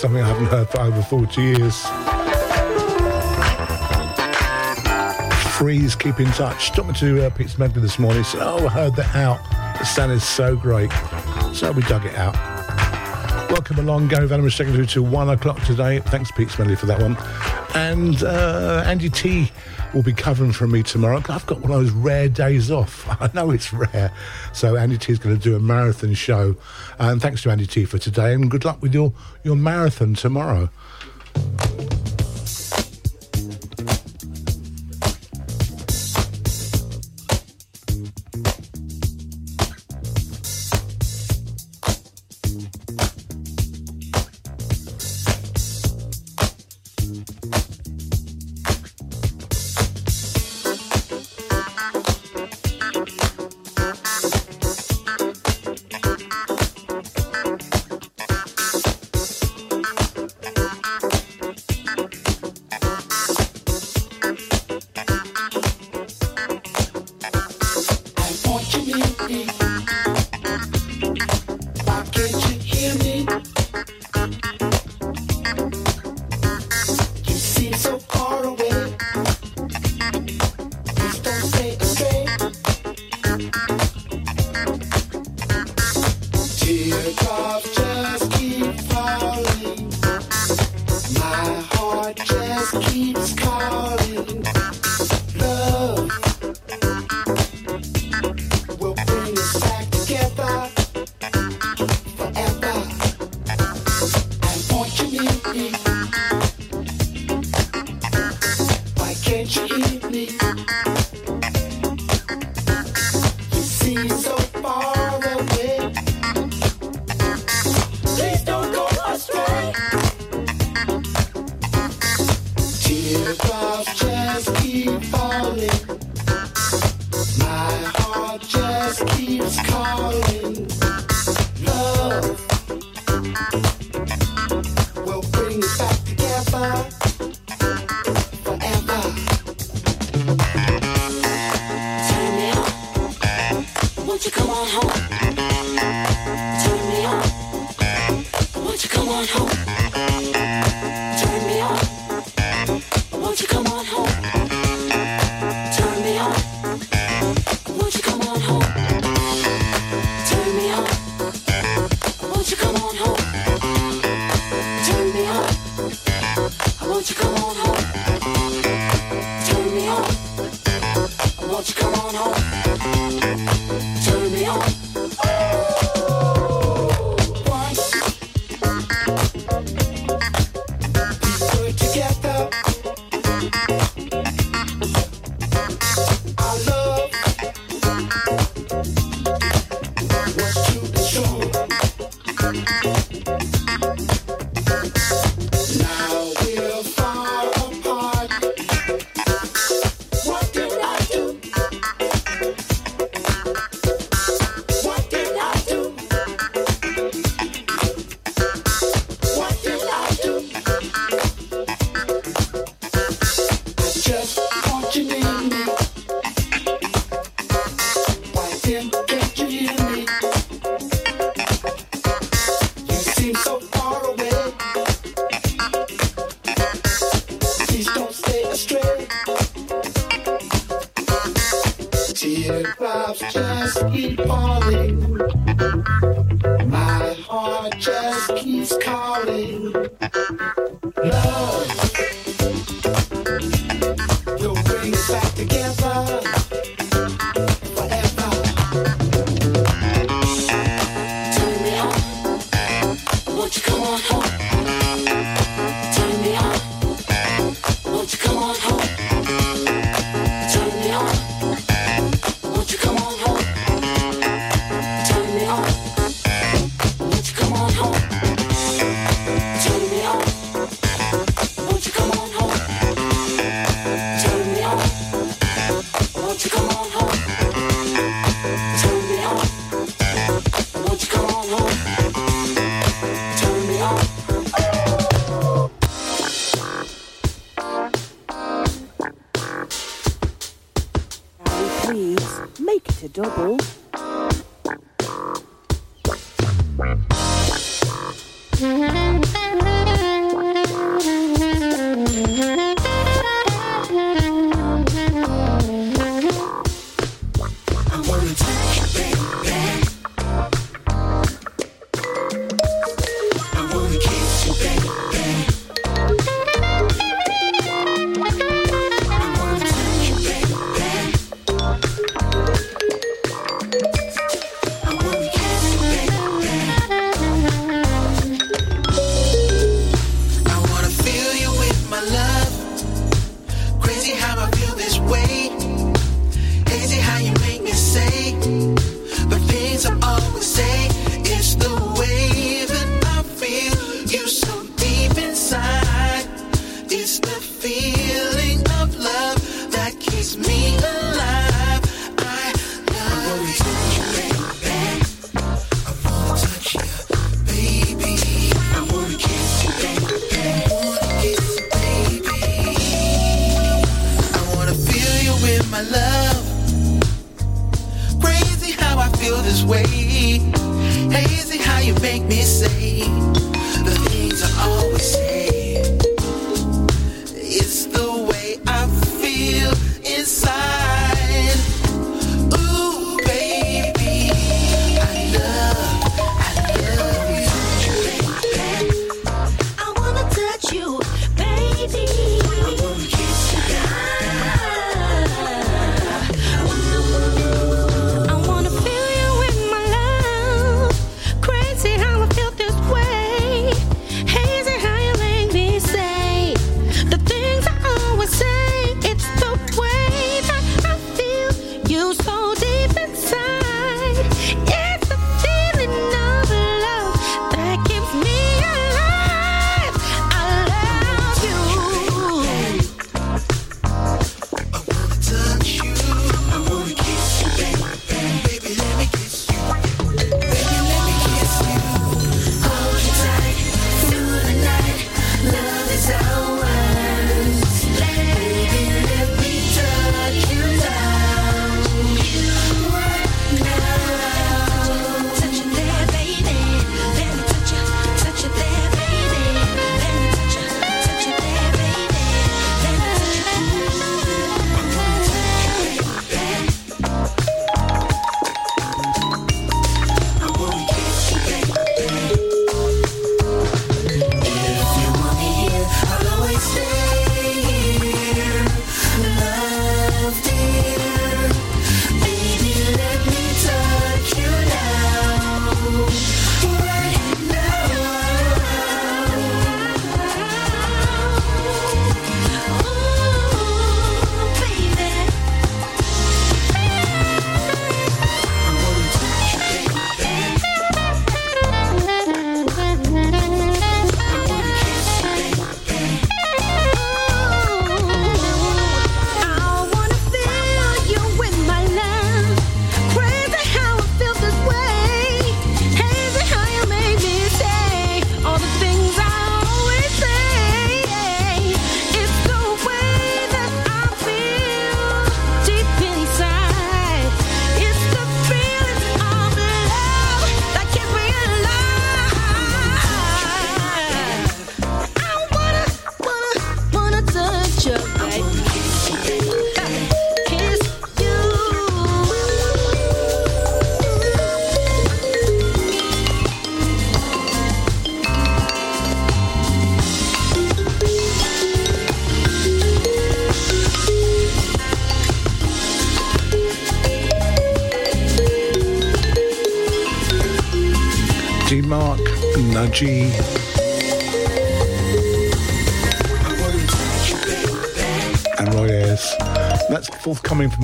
something I haven't heard for over 40 years. Freeez, keep in touch. Me to uh, Pete Smedley this morning. Said, oh, I heard that out. The sound is so great. So we dug it out. Welcome along, Gary taking you to one o'clock today. Thanks, Pete Smedley, for that one. And uh, Andy T will be covering for me tomorrow. I've got one of those rare days off. I know it's rare. So Andy T is going to do a marathon show. And thanks to Andy T for today. And good luck with your, your marathon tomorrow.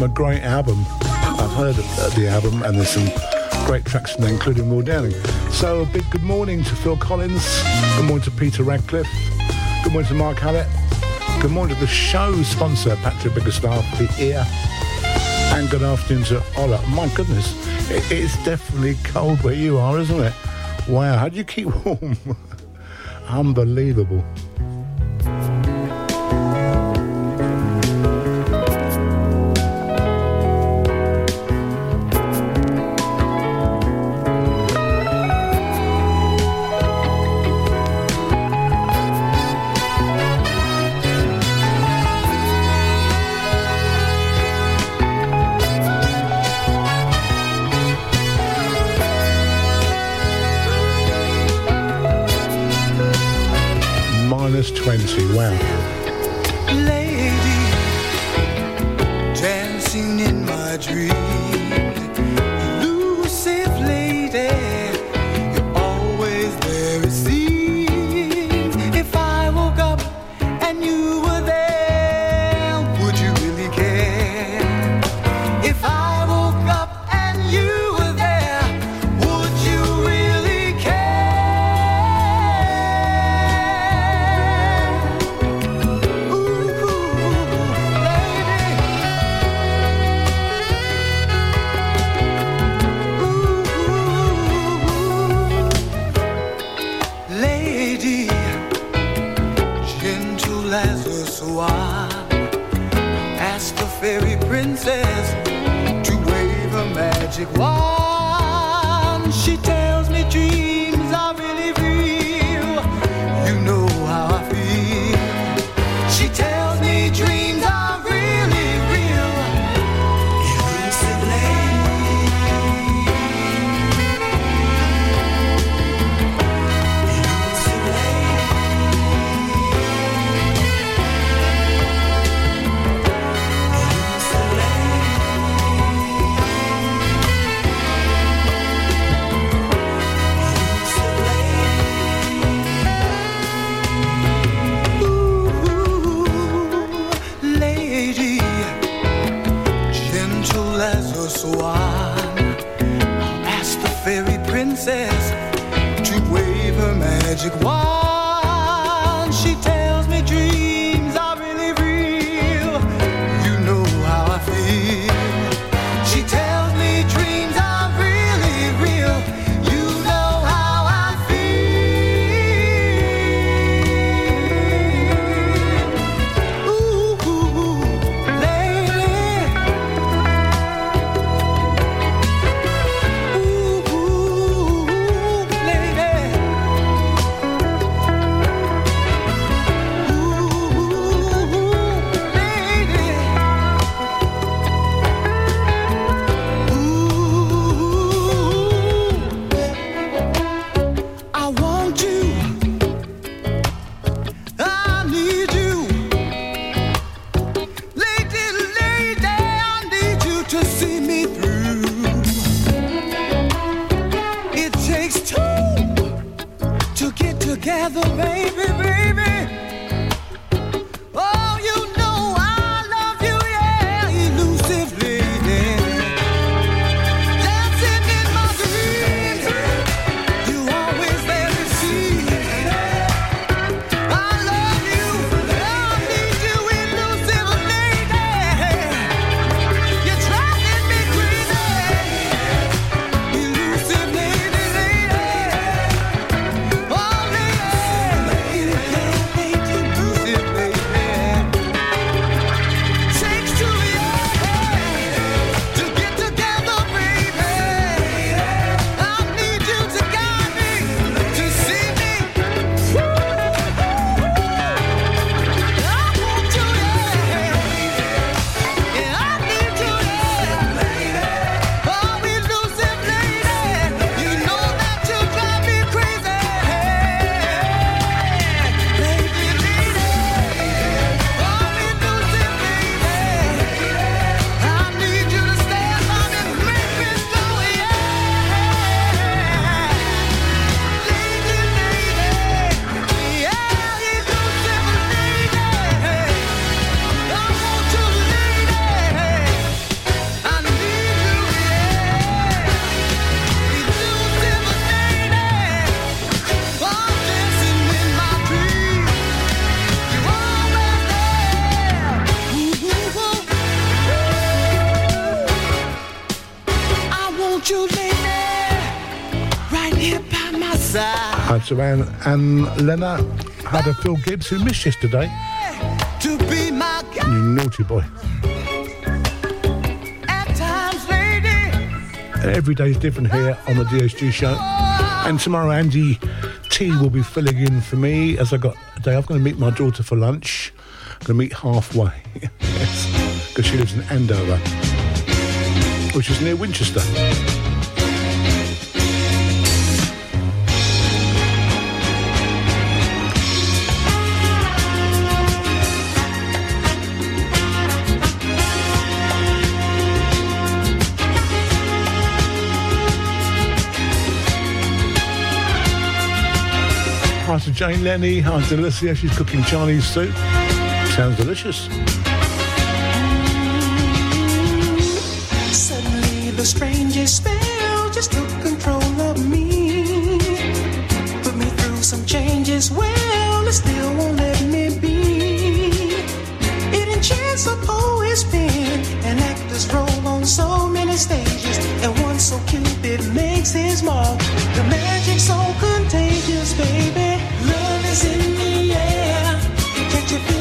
A great album. I've heard of uh, the album and there's some great tracks in there, including Will Downing. So a big good morning to Phil Collins. Good morning to Peter Radcliffe. Good morning to Mark Hallett. Good morning to the show sponsor, Patrick Biggerstaff, the ear. And good afternoon to Ola. My goodness, it is definitely cold where you are, isn't it? Wow, how do you keep warm? Unbelievable. Saran and Lena had a Phil Gibbs who missed yesterday. To be my you naughty boy. Times, Every day is different here on the DSG show. And tomorrow, Andy T will be filling in for me as I got a day. I'm going to meet my daughter for lunch. I'm going to meet halfway. yes, because she lives in Andover, which is near Winchester. Out to Jane Lenny. Hi to Alicia. She's cooking Chinese soup. Sounds delicious. Suddenly the strangest spell just took control of me. Put me through some changes, well, it still won't let me be. It enchants a poet's pen, an actor's role on so many stages, and one so Cupid makes his mark. The magic so contagious, baby. In the air. Can't you feel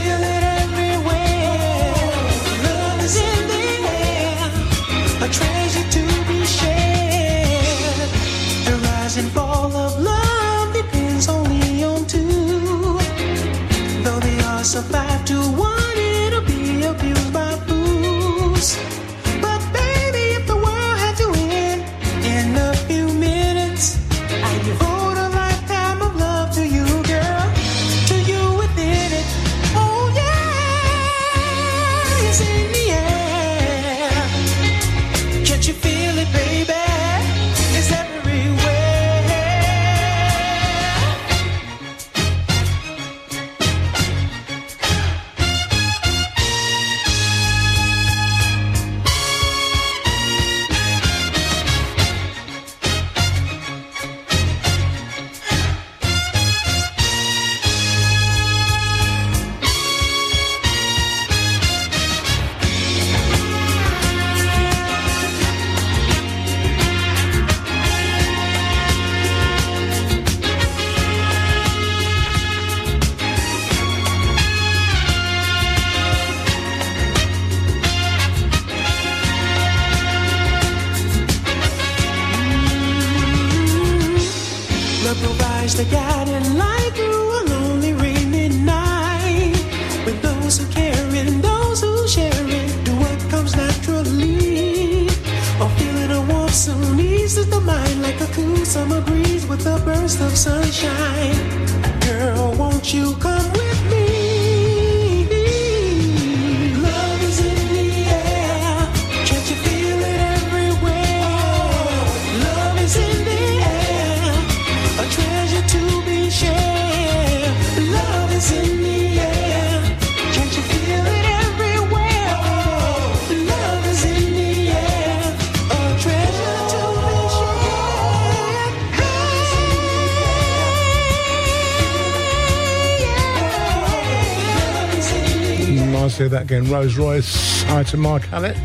that again. Rose Royce. Hi to Mark Hallett.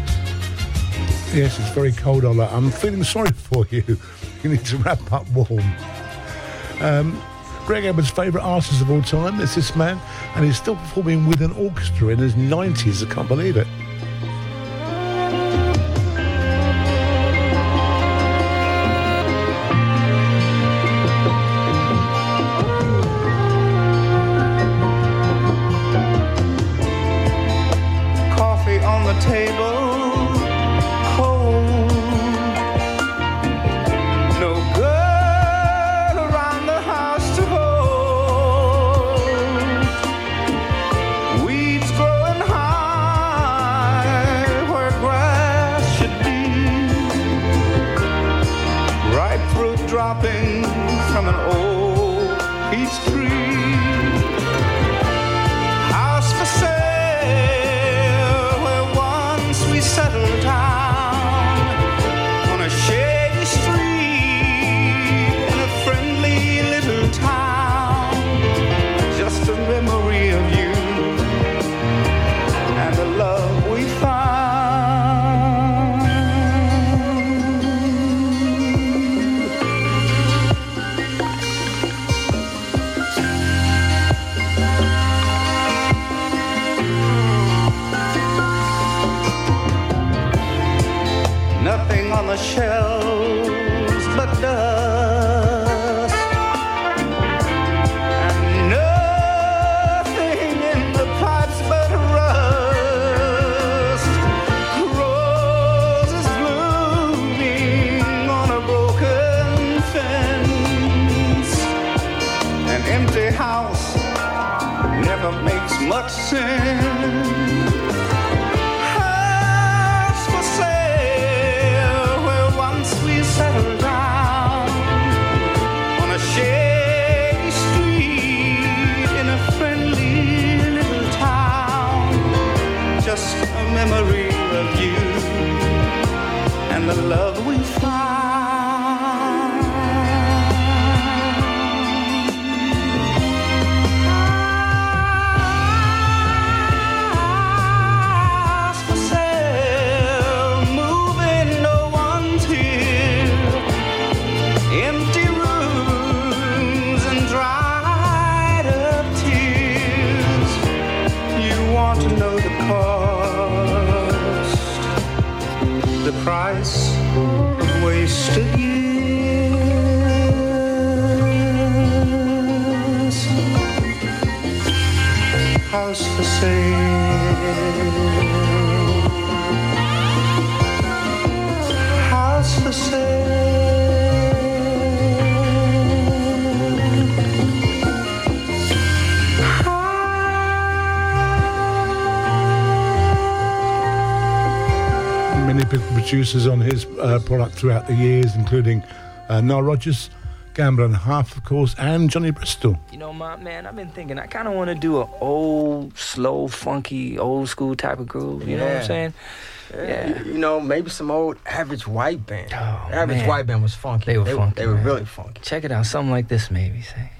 Yes, it's very cold. Ola. I'm feeling sorry for you. You need to wrap up warm. Um, Greg Edwards' favourite artist of all time is this man, and he's still performing with an orchestra in his 90s. I can't believe it. Dropping from an old peach tree. Luxembourg. House for sale, where once we settled down on a shady street in a friendly little town. Just a memory of you and the love. Price wasted years. House for sale. House for sale. Producers on his uh, product throughout the years, including uh, Nile Rodgers, Gamble and Huff, of course, and Johnny Bristol. You know, my man, I've been thinking I kind of want to do an old, slow, funky, old school type of groove. You know what I'm saying? Yeah. You know, maybe some old average white band. Oh, average man. white band was funky. They were funky, They were man. really funky. Check it out, something like this, maybe. Say.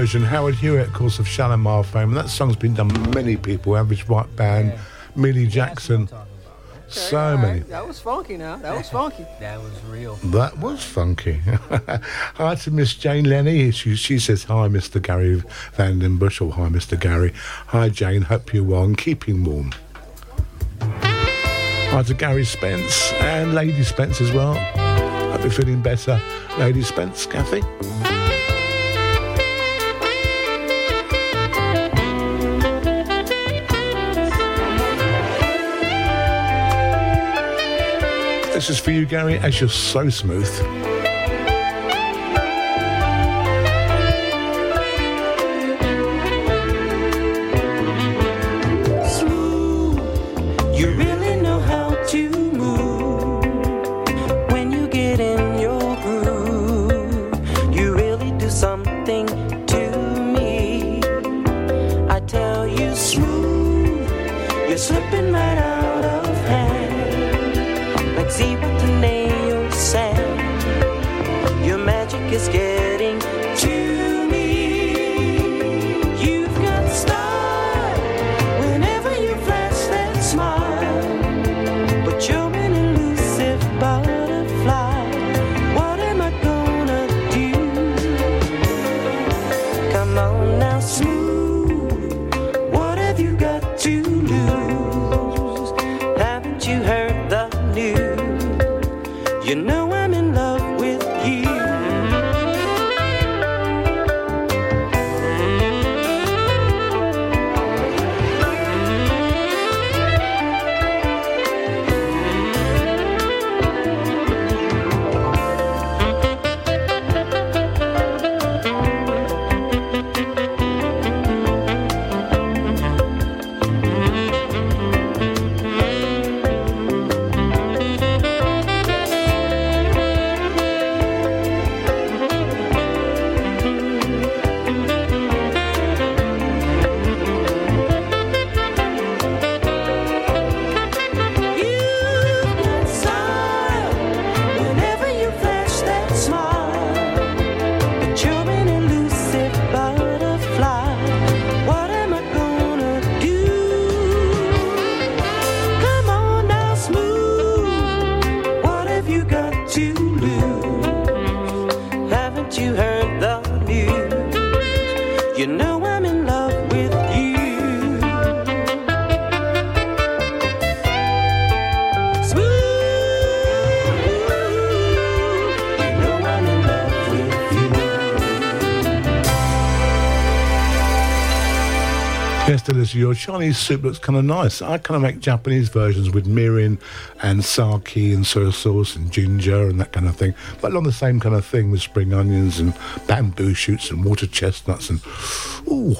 Version. Howard Hewitt, of course, of Shalamar fame. And that song's been done by many people. Average White Band, Millie Jackson. So all right. many. That was funky now. That was funky. That was real. That was funky. hi to Miss Jane Lenny. She, she says, Hi, Mr. Gary Vandenbush, or Hi, Mr. Gary. Hi, Jane. Hope you're well and keeping warm. Hi to Gary Spence and Lady Spence as well. Hope you're feeling better. Lady Spence, Kathy. This is for you, Gary, as you're so smooth. Chinese soup looks kind of nice. I kind of make Japanese versions with mirin and sake and soy sauce and ginger and that kind of thing. But along the same kind of thing with spring onions and bamboo shoots and water chestnuts and ooh.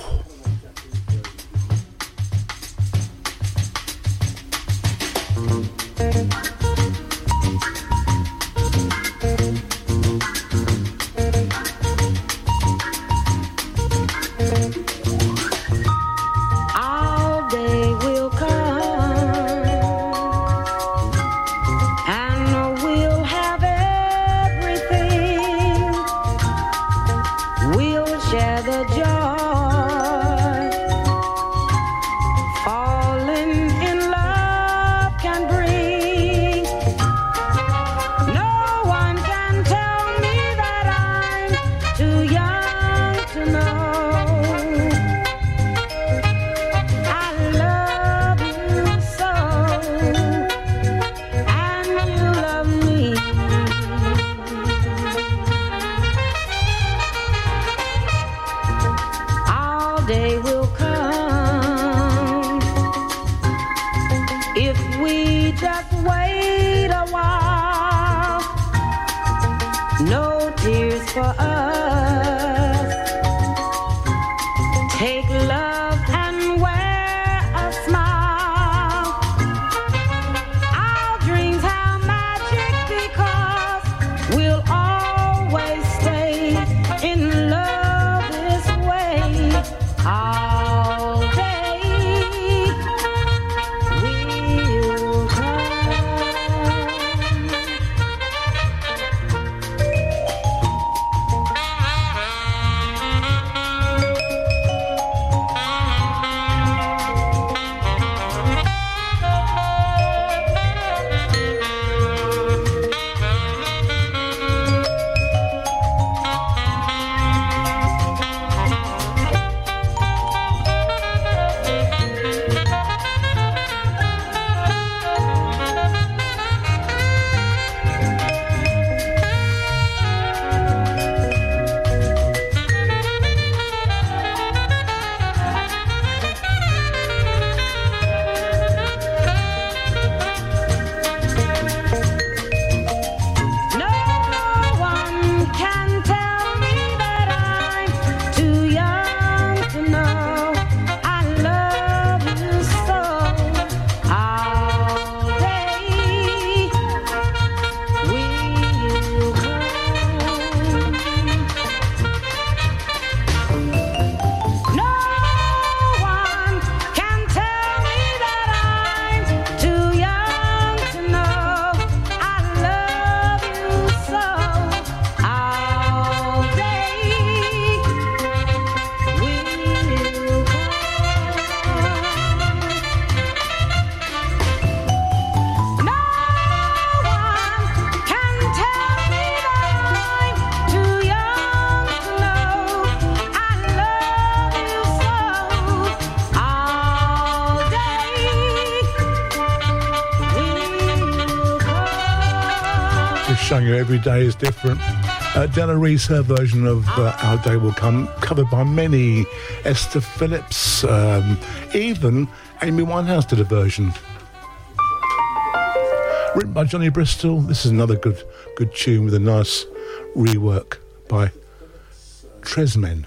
Day is different. Uh, Della Reese, her version of uh, Our Day Will Come, covered by many. Esther Phillips, um, even Amy Winehouse did a version. Written by Johnny Bristol. This is another good, good tune with a nice rework by Tresmen.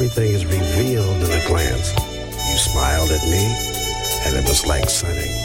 everything is revealed in a glance. You smiled at me, and it was like sunning.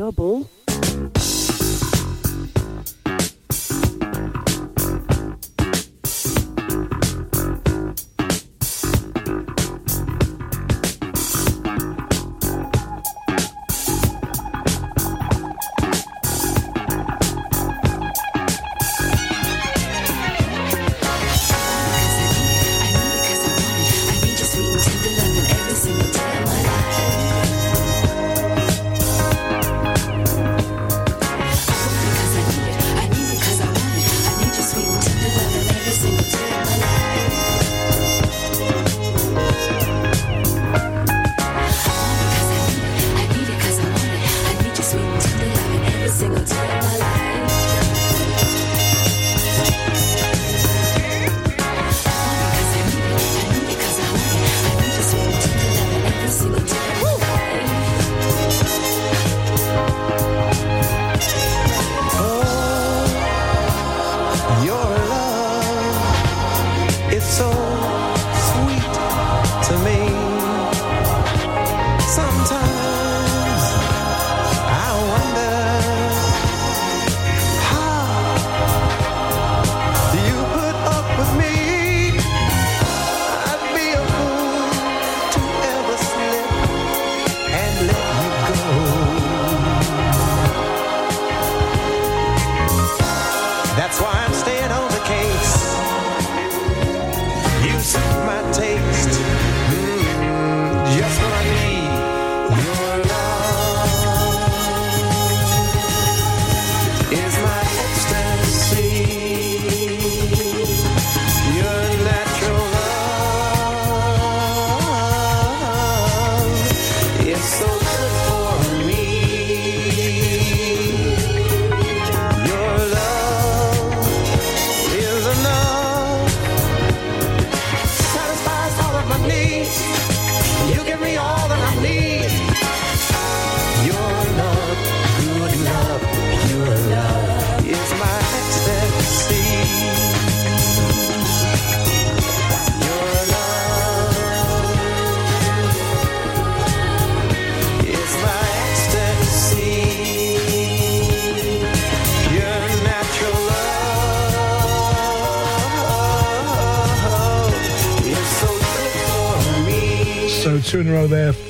Double.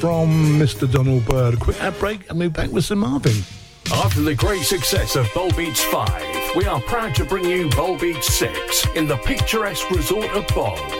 From Mr. Donald Byrd. Quick ad break and we're back with Sir Marvin. After the great success of Bowl Beach 5, we are proud to bring you Bol Beach 6 in the picturesque resort of Bowl.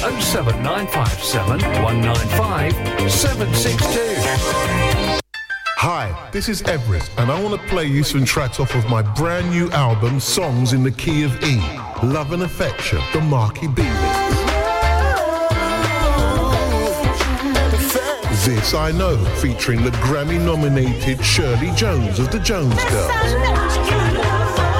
07957 195 762. Hi, this is Everest, and I want to play you some tracks off of my brand new album, Songs in the Key of E. Love and Affection, the Marky B. This I Know, featuring the Grammy nominated Shirley Jones of the Jones Girls.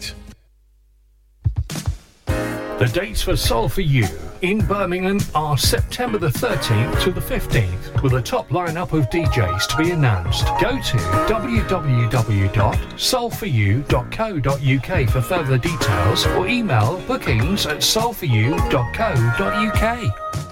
The dates for Soul for You in Birmingham are September the 13th to the 15th, with a top lineup of DJs to be announced. Go to www.soulforyou.co.uk for further details or email bookings at soulforyou.co.uk.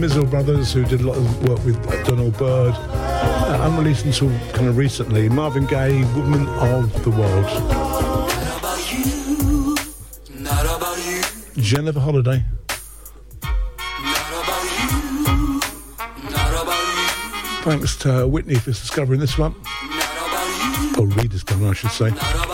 Mizell brothers, who did a lot of work with Donald Byrd, uh, unreleased until kind of recently. Marvin Gaye, Woman of the World. Jennifer Holliday. Thanks to Whitney for discovering this one. Or rediscovering, I should say.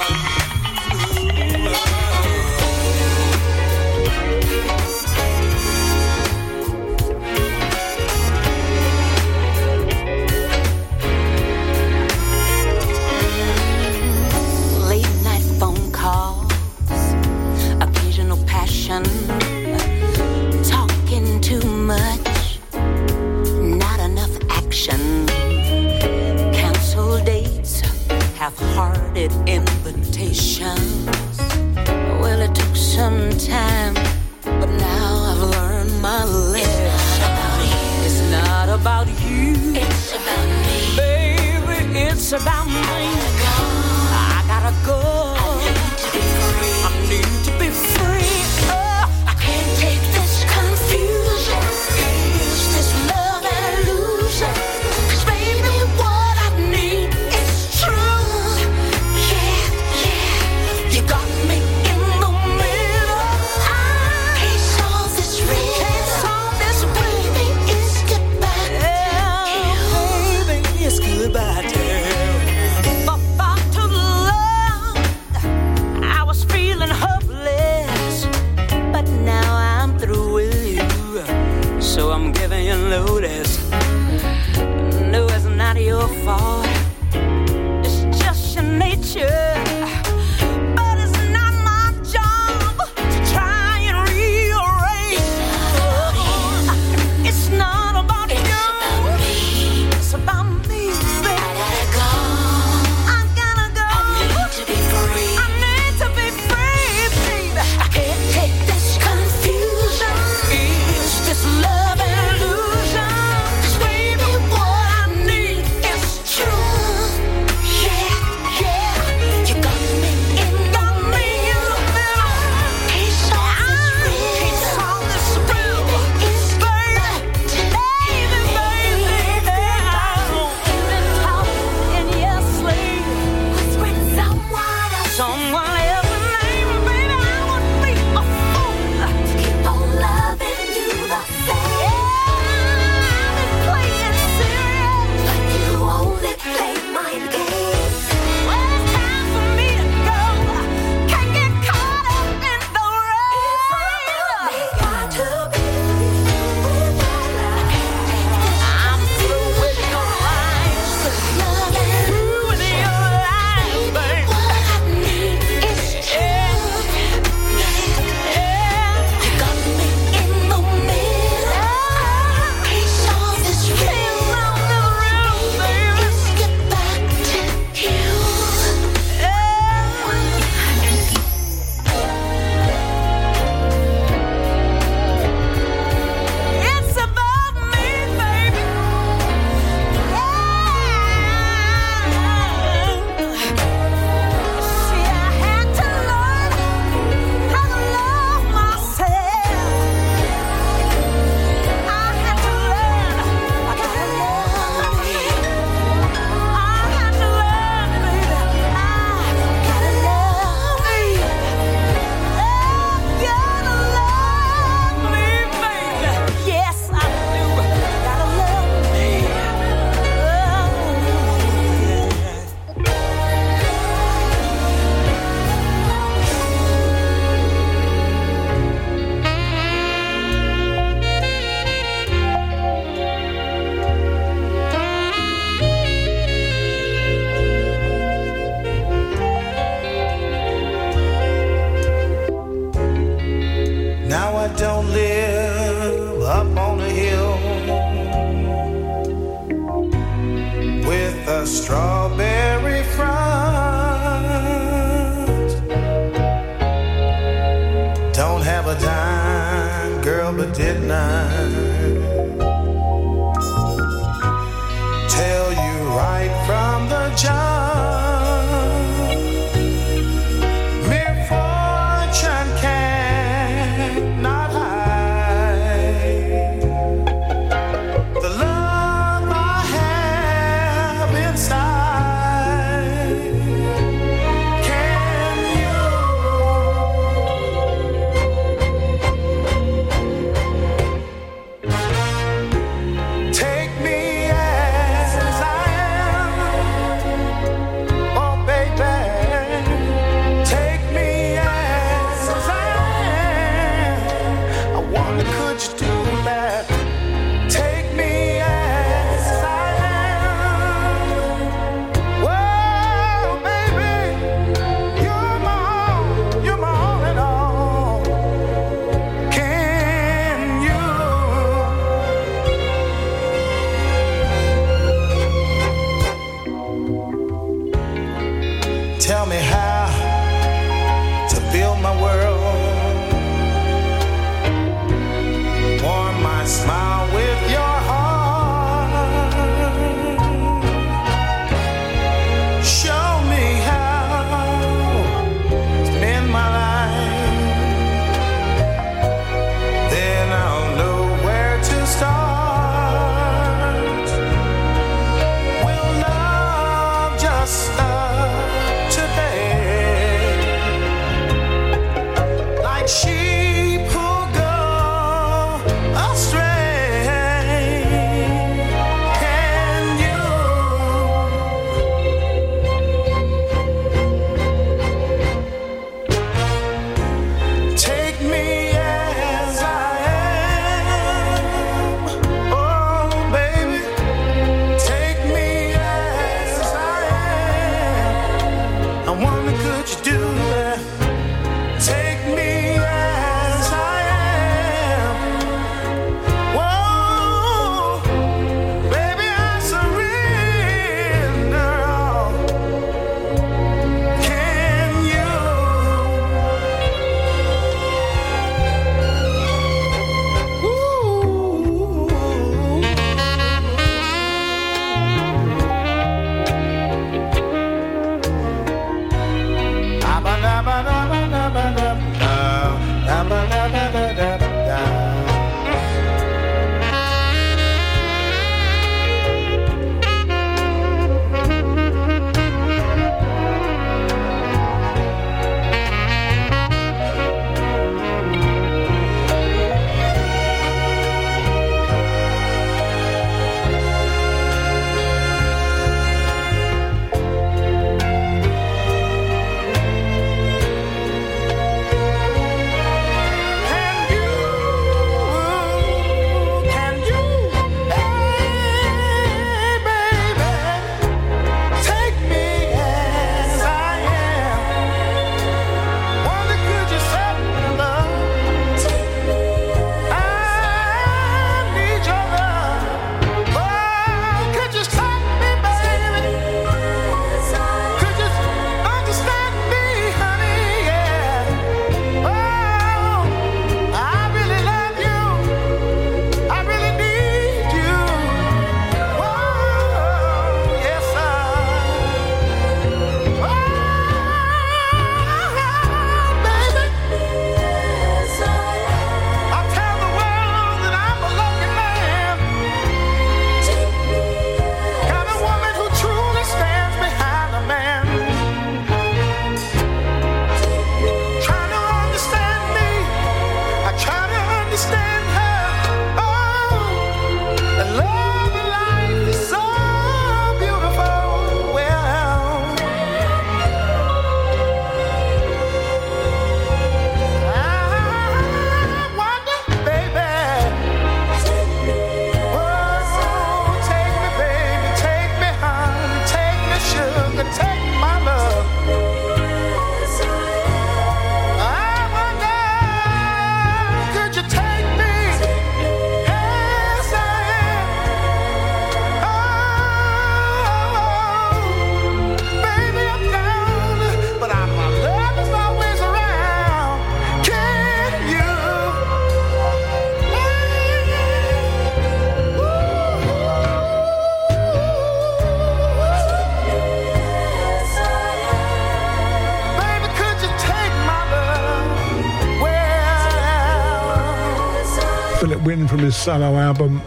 solo album.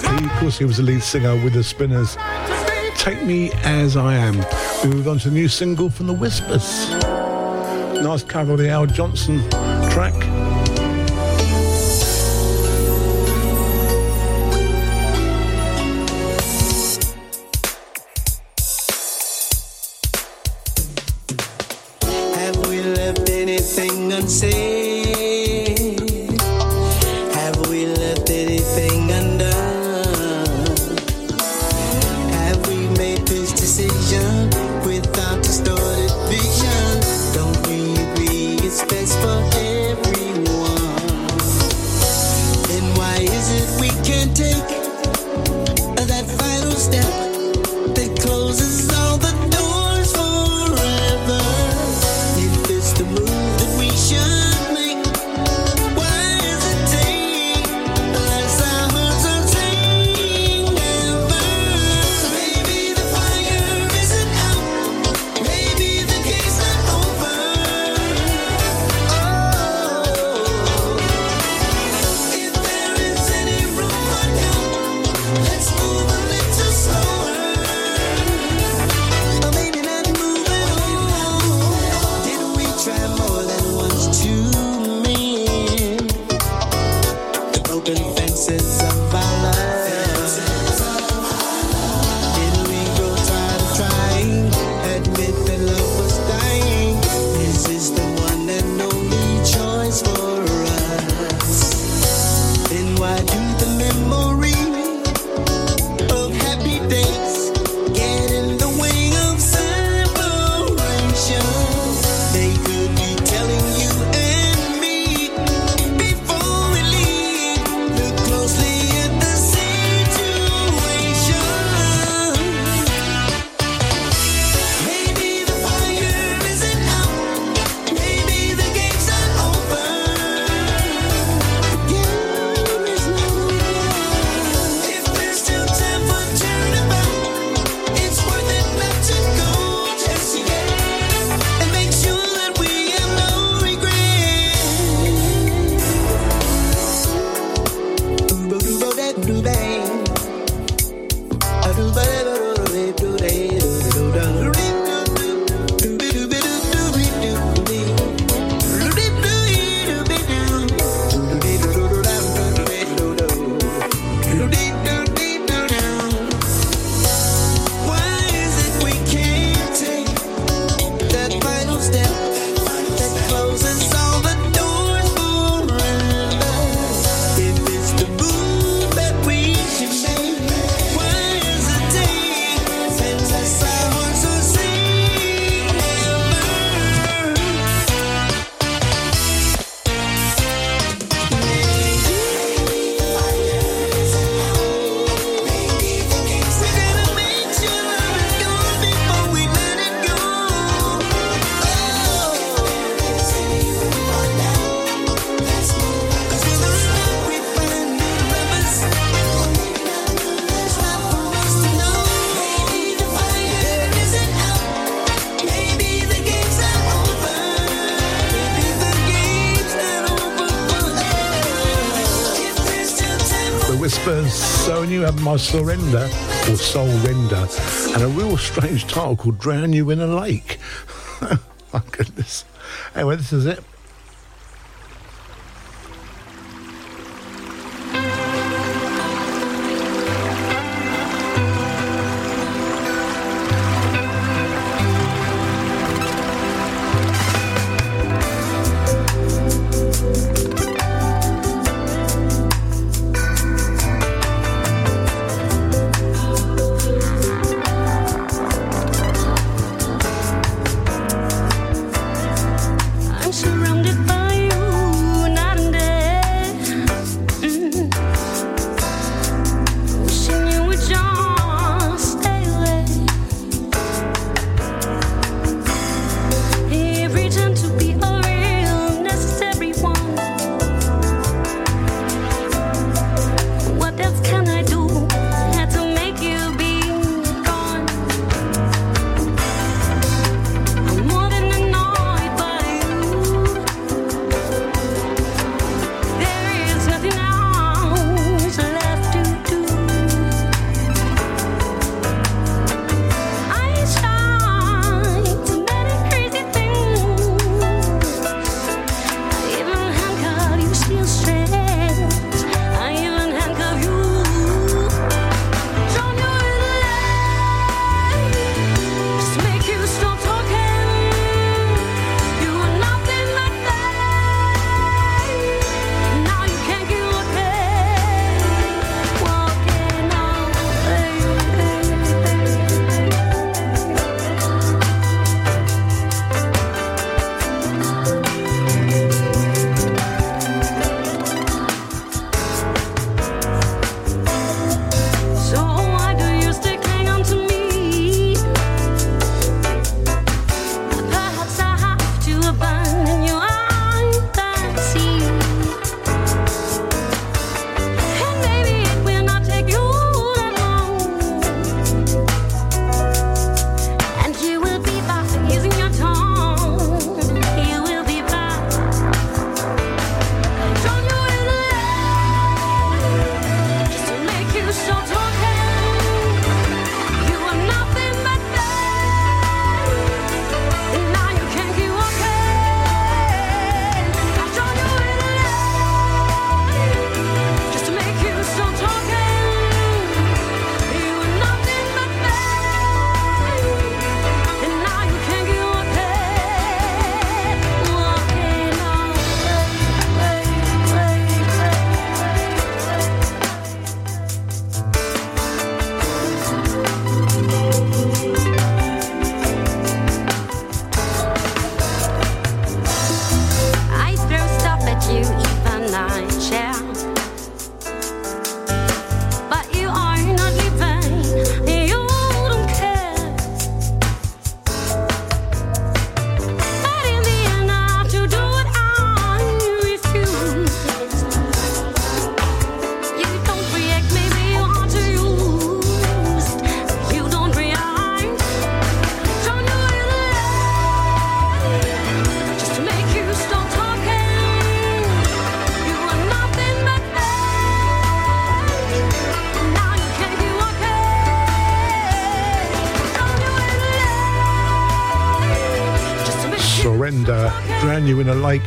He, of course, he was the lead singer with the Spinners. Take Me As I Am. We move on to the new single from The Whispers. Nice cover of the Al Johnson track. Surrender or Soul Render, and a real strange title called Drown You in a Lake. My goodness. Anyway, this is it.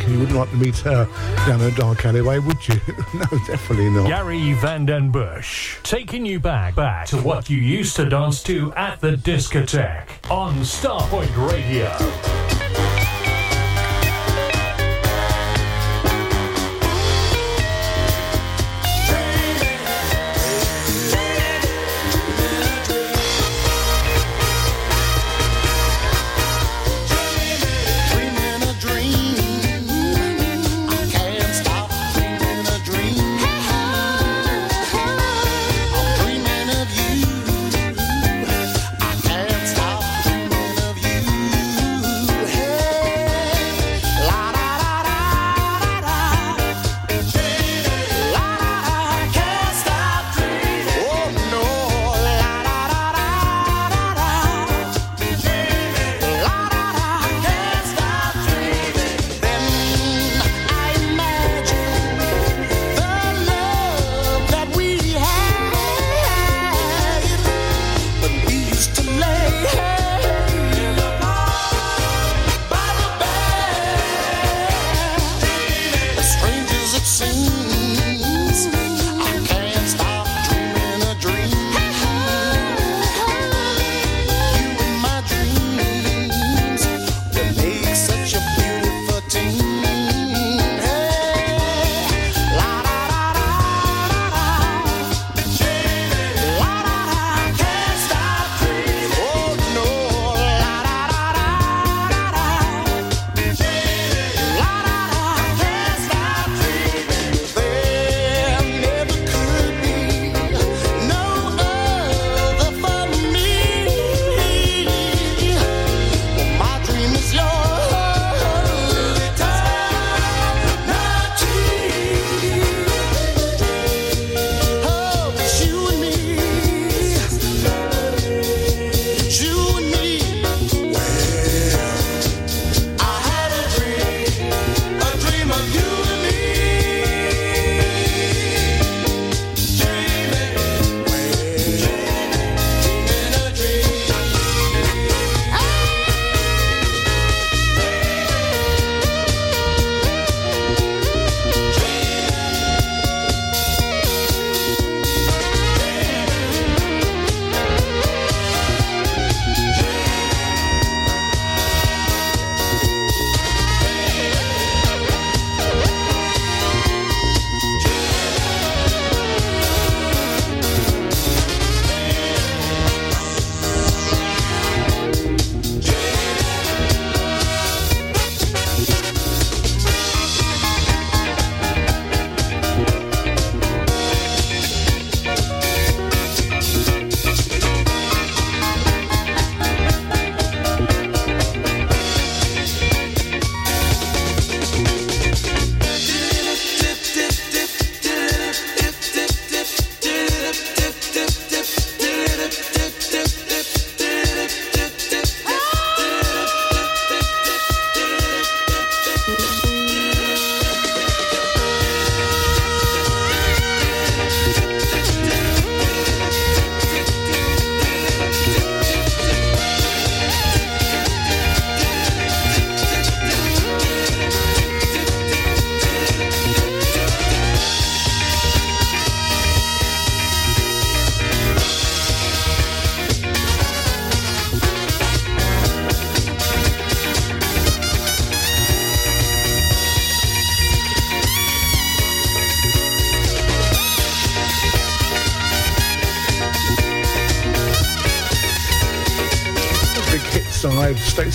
you wouldn't like to meet her down a dark alleyway, would you? no, definitely not. Gary Van Den Bush, taking you back, back to what you used to dance to at the discotheque on Starpoint Radio.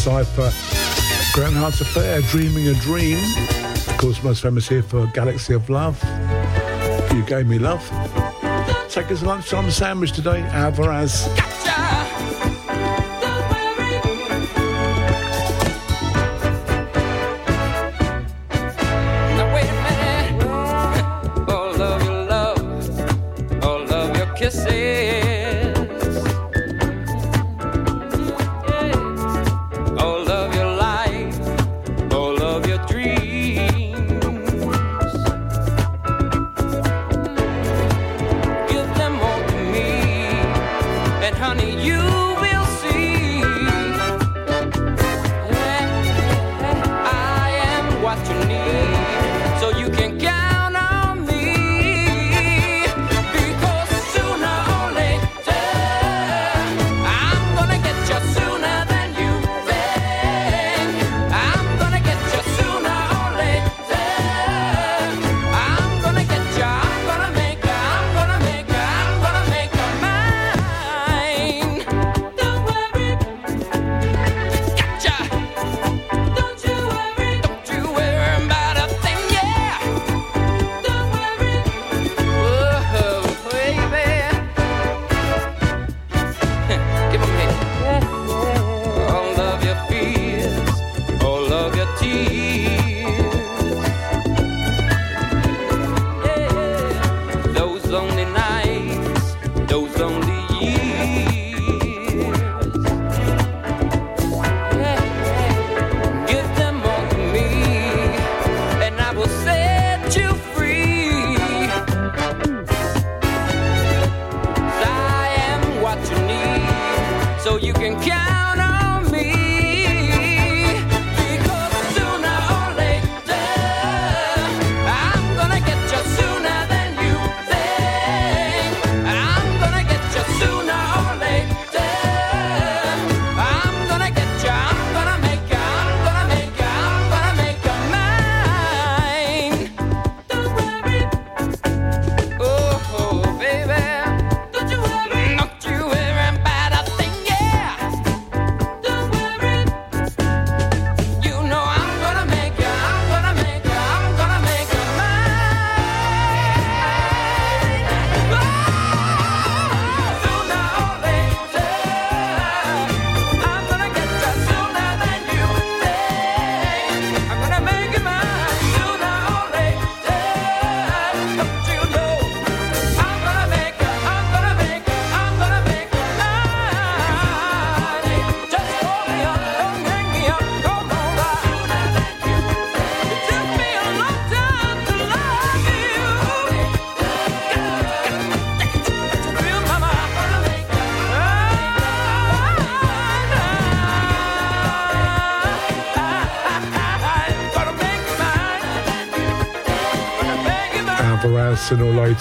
Cypher. Crown Heights Affair, Dreaming a Dream. Of course, most famous here for Galaxy of Love. You gave me love. Take us a lunchtime sandwich today, Alvarez.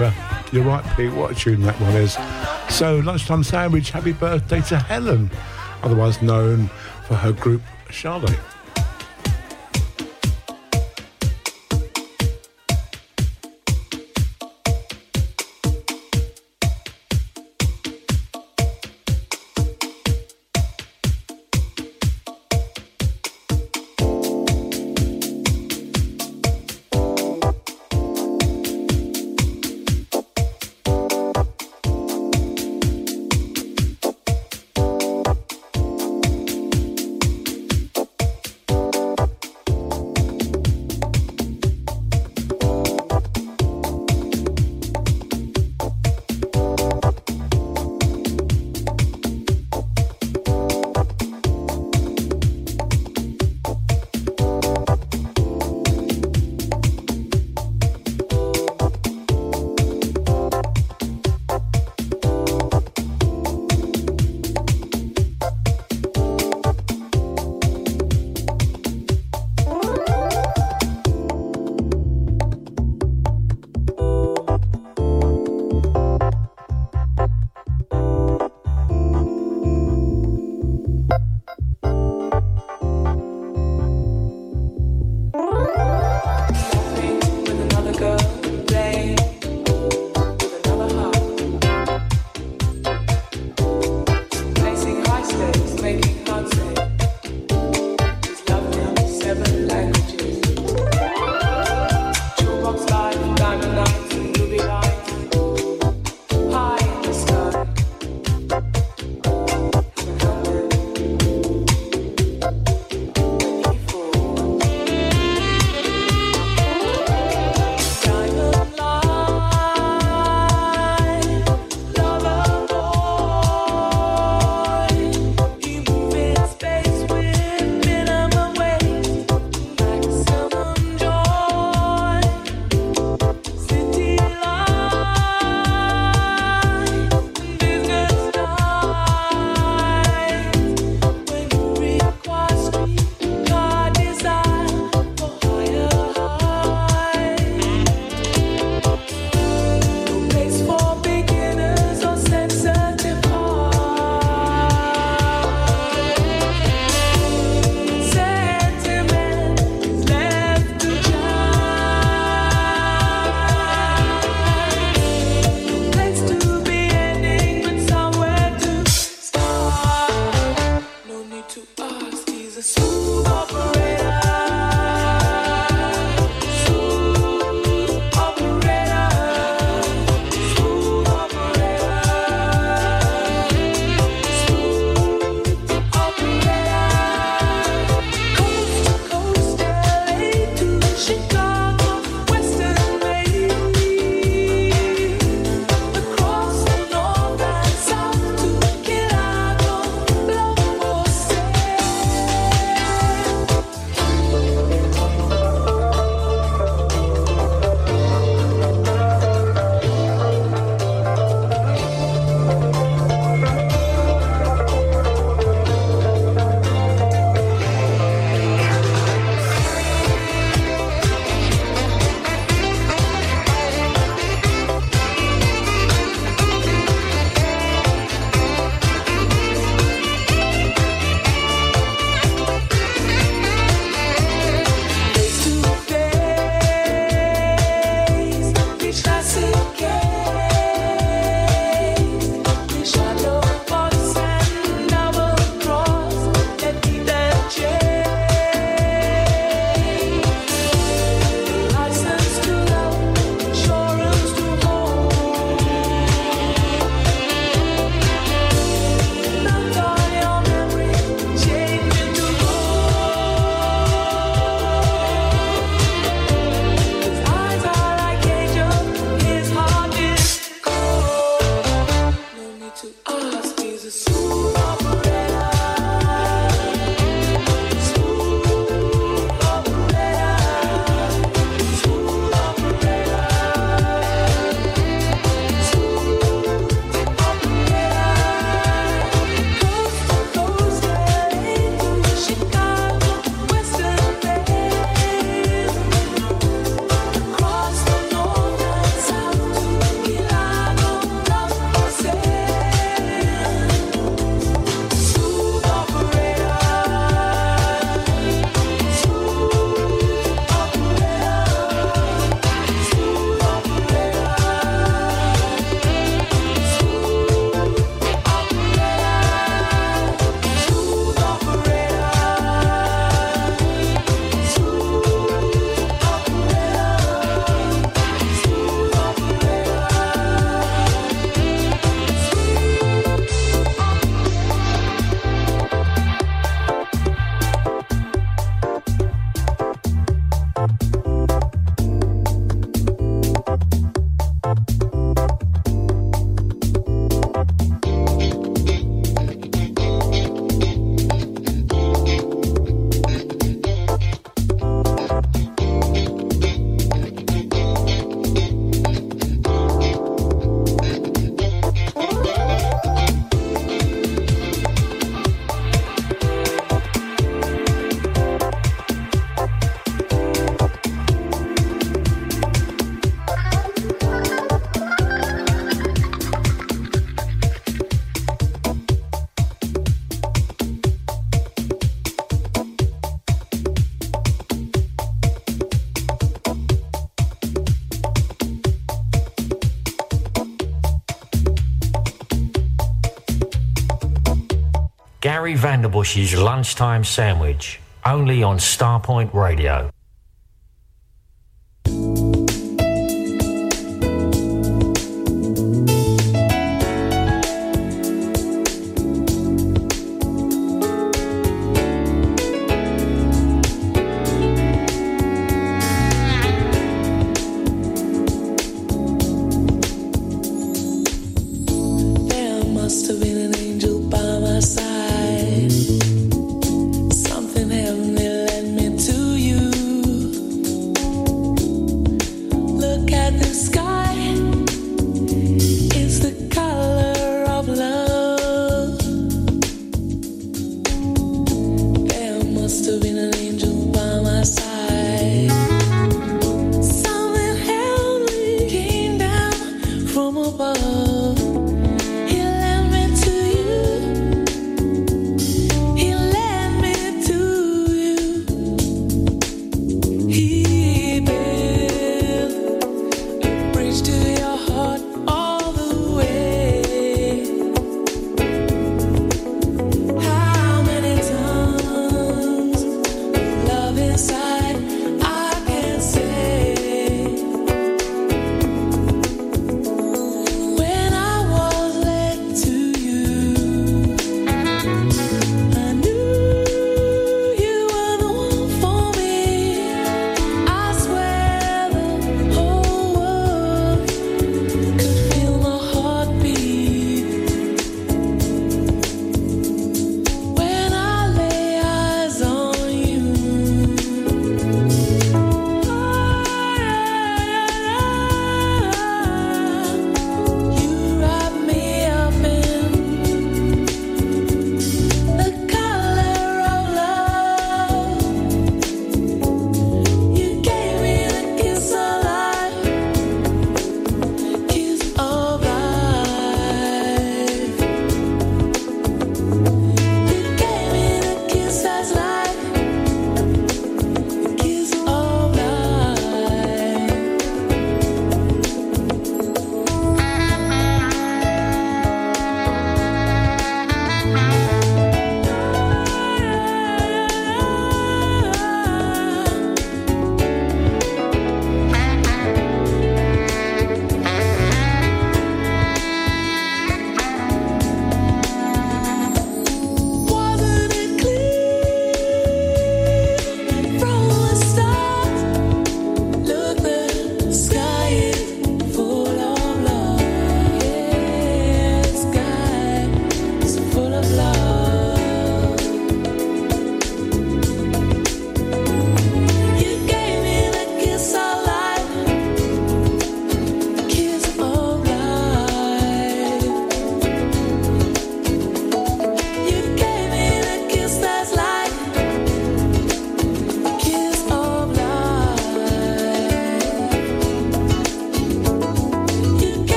later. You're right, Pete. What a tune that one is. So, Lunchtime Sandwich, happy birthday to Helen, otherwise known for her group Charlotte. Vanderbush's lunchtime sandwich, only on Starpoint Radio.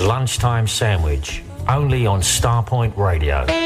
lunchtime sandwich, only on Starpoint Radio.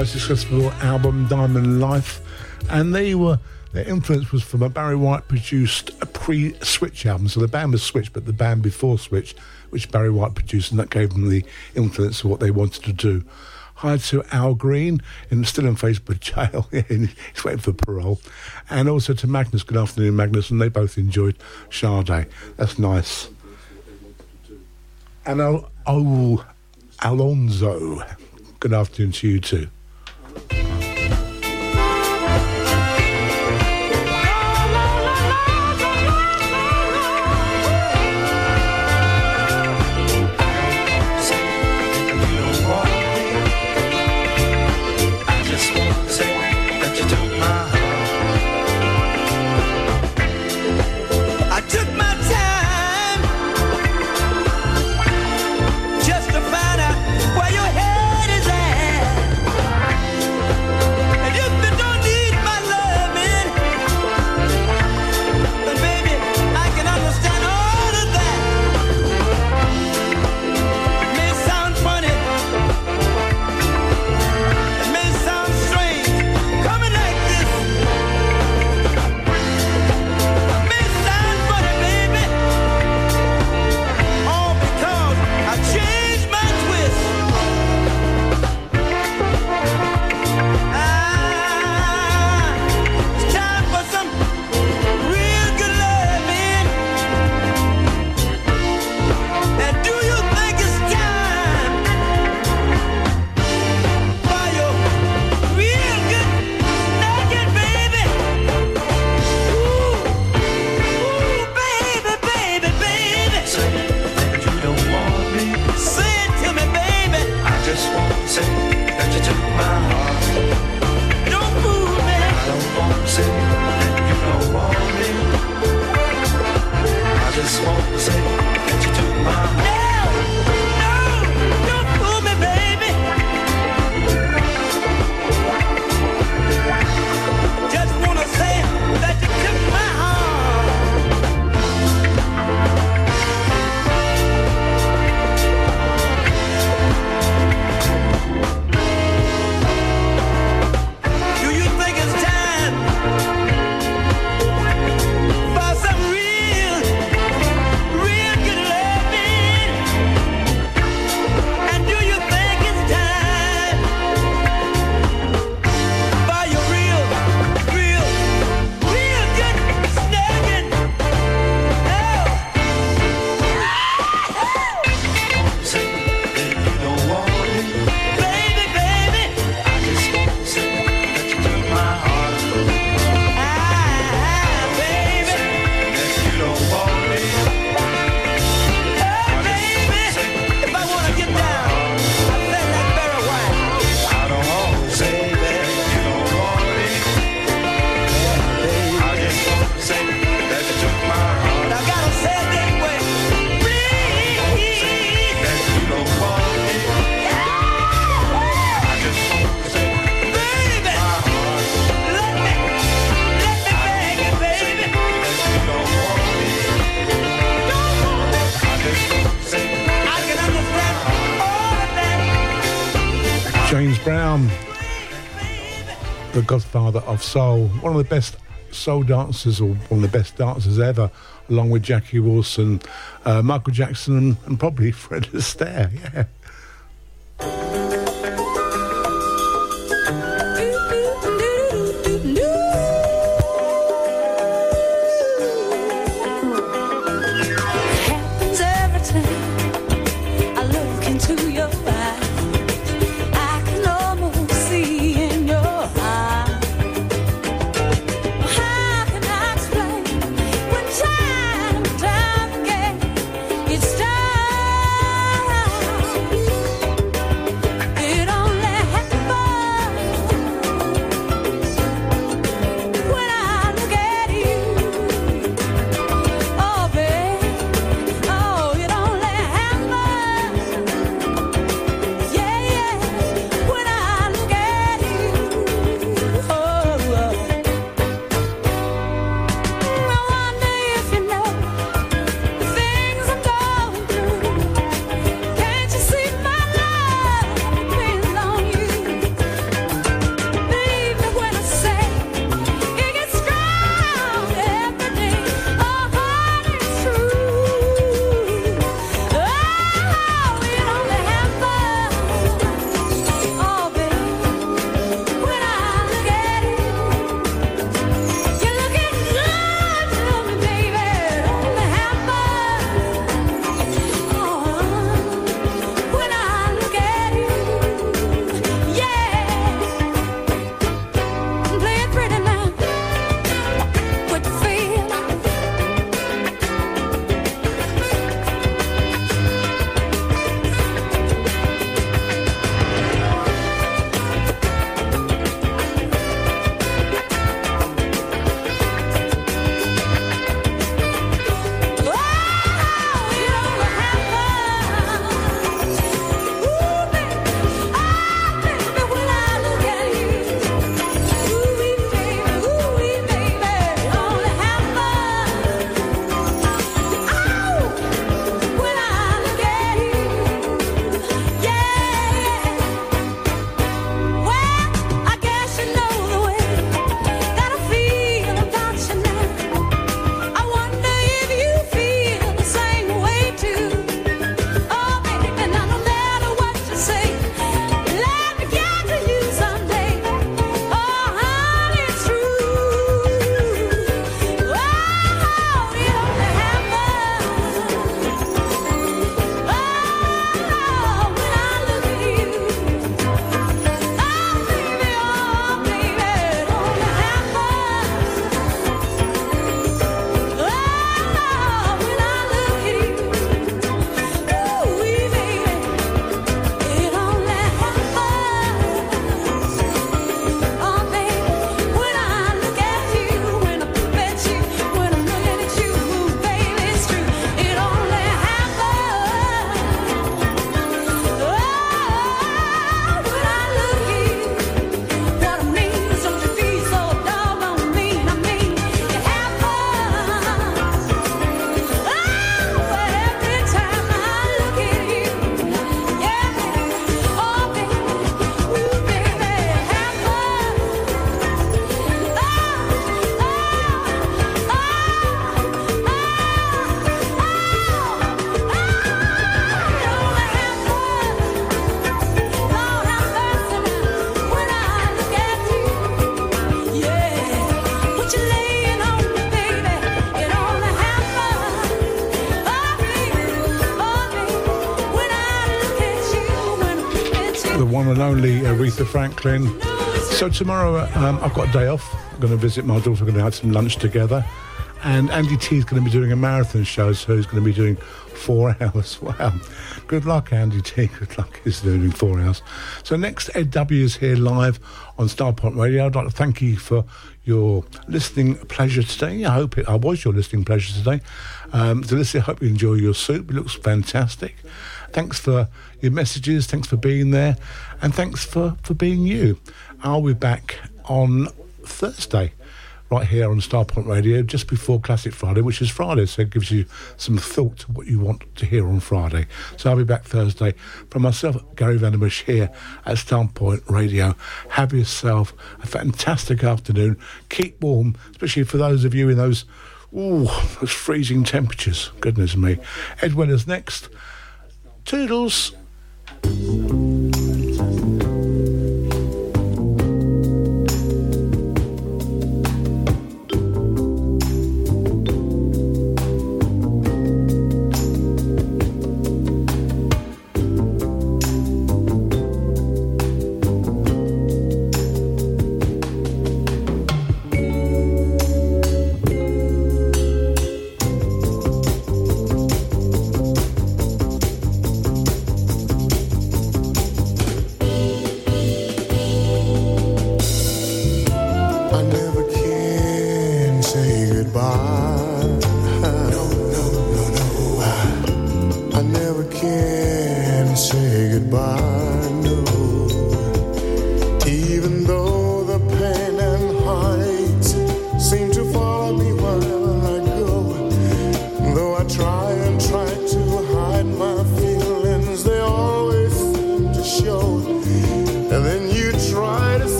most successful album, Diamond Life, and they were their influence was from a Barry White produced pre Switch album. So the band was Switch, but the band before Switch, which Barry White produced, and that gave them the influence of what they wanted to do. Hi to Al Green, and still in Facebook jail, he's waiting for parole, and also to Magnus. Good afternoon, Magnus, and they both enjoyed Sade. That's nice. And Al- oh, Alonzo, good afternoon to you too. Bye. godfather of soul, one of the best soul dancers, or one of the best dancers ever, along with Jackie Wilson, uh, Michael Jackson, and probably Fred Astaire. Yeah. Aretha Franklin. So tomorrow uh, um, I've got a day off. I'm going to visit my daughter. We're going to have some lunch together. And Andy T is going to be doing a marathon show, so he's going to be doing four hours. Wow. Good luck, Andy T. Good luck. He's doing four hours. So next, Ed W is here live on Starpoint Radio. I'd like to thank you for your listening pleasure today. I hope it, I was your listening pleasure today. Um, listen, I hope you enjoy your soup. It looks fantastic. Thanks for your messages. Thanks for being there. And thanks for, for being you. I'll be back on Thursday, right here on Starpoint Radio, just before Classic Friday, which is Friday. So it gives you some thought to what you want to hear on Friday. So I'll be back Thursday. From myself, Gary Vanderbush, here at Starpoint Radio. Have yourself a fantastic afternoon. Keep warm, especially for those of you in those, ooh, those freezing temperatures. Goodness me. Ed Weller's next. Toodles.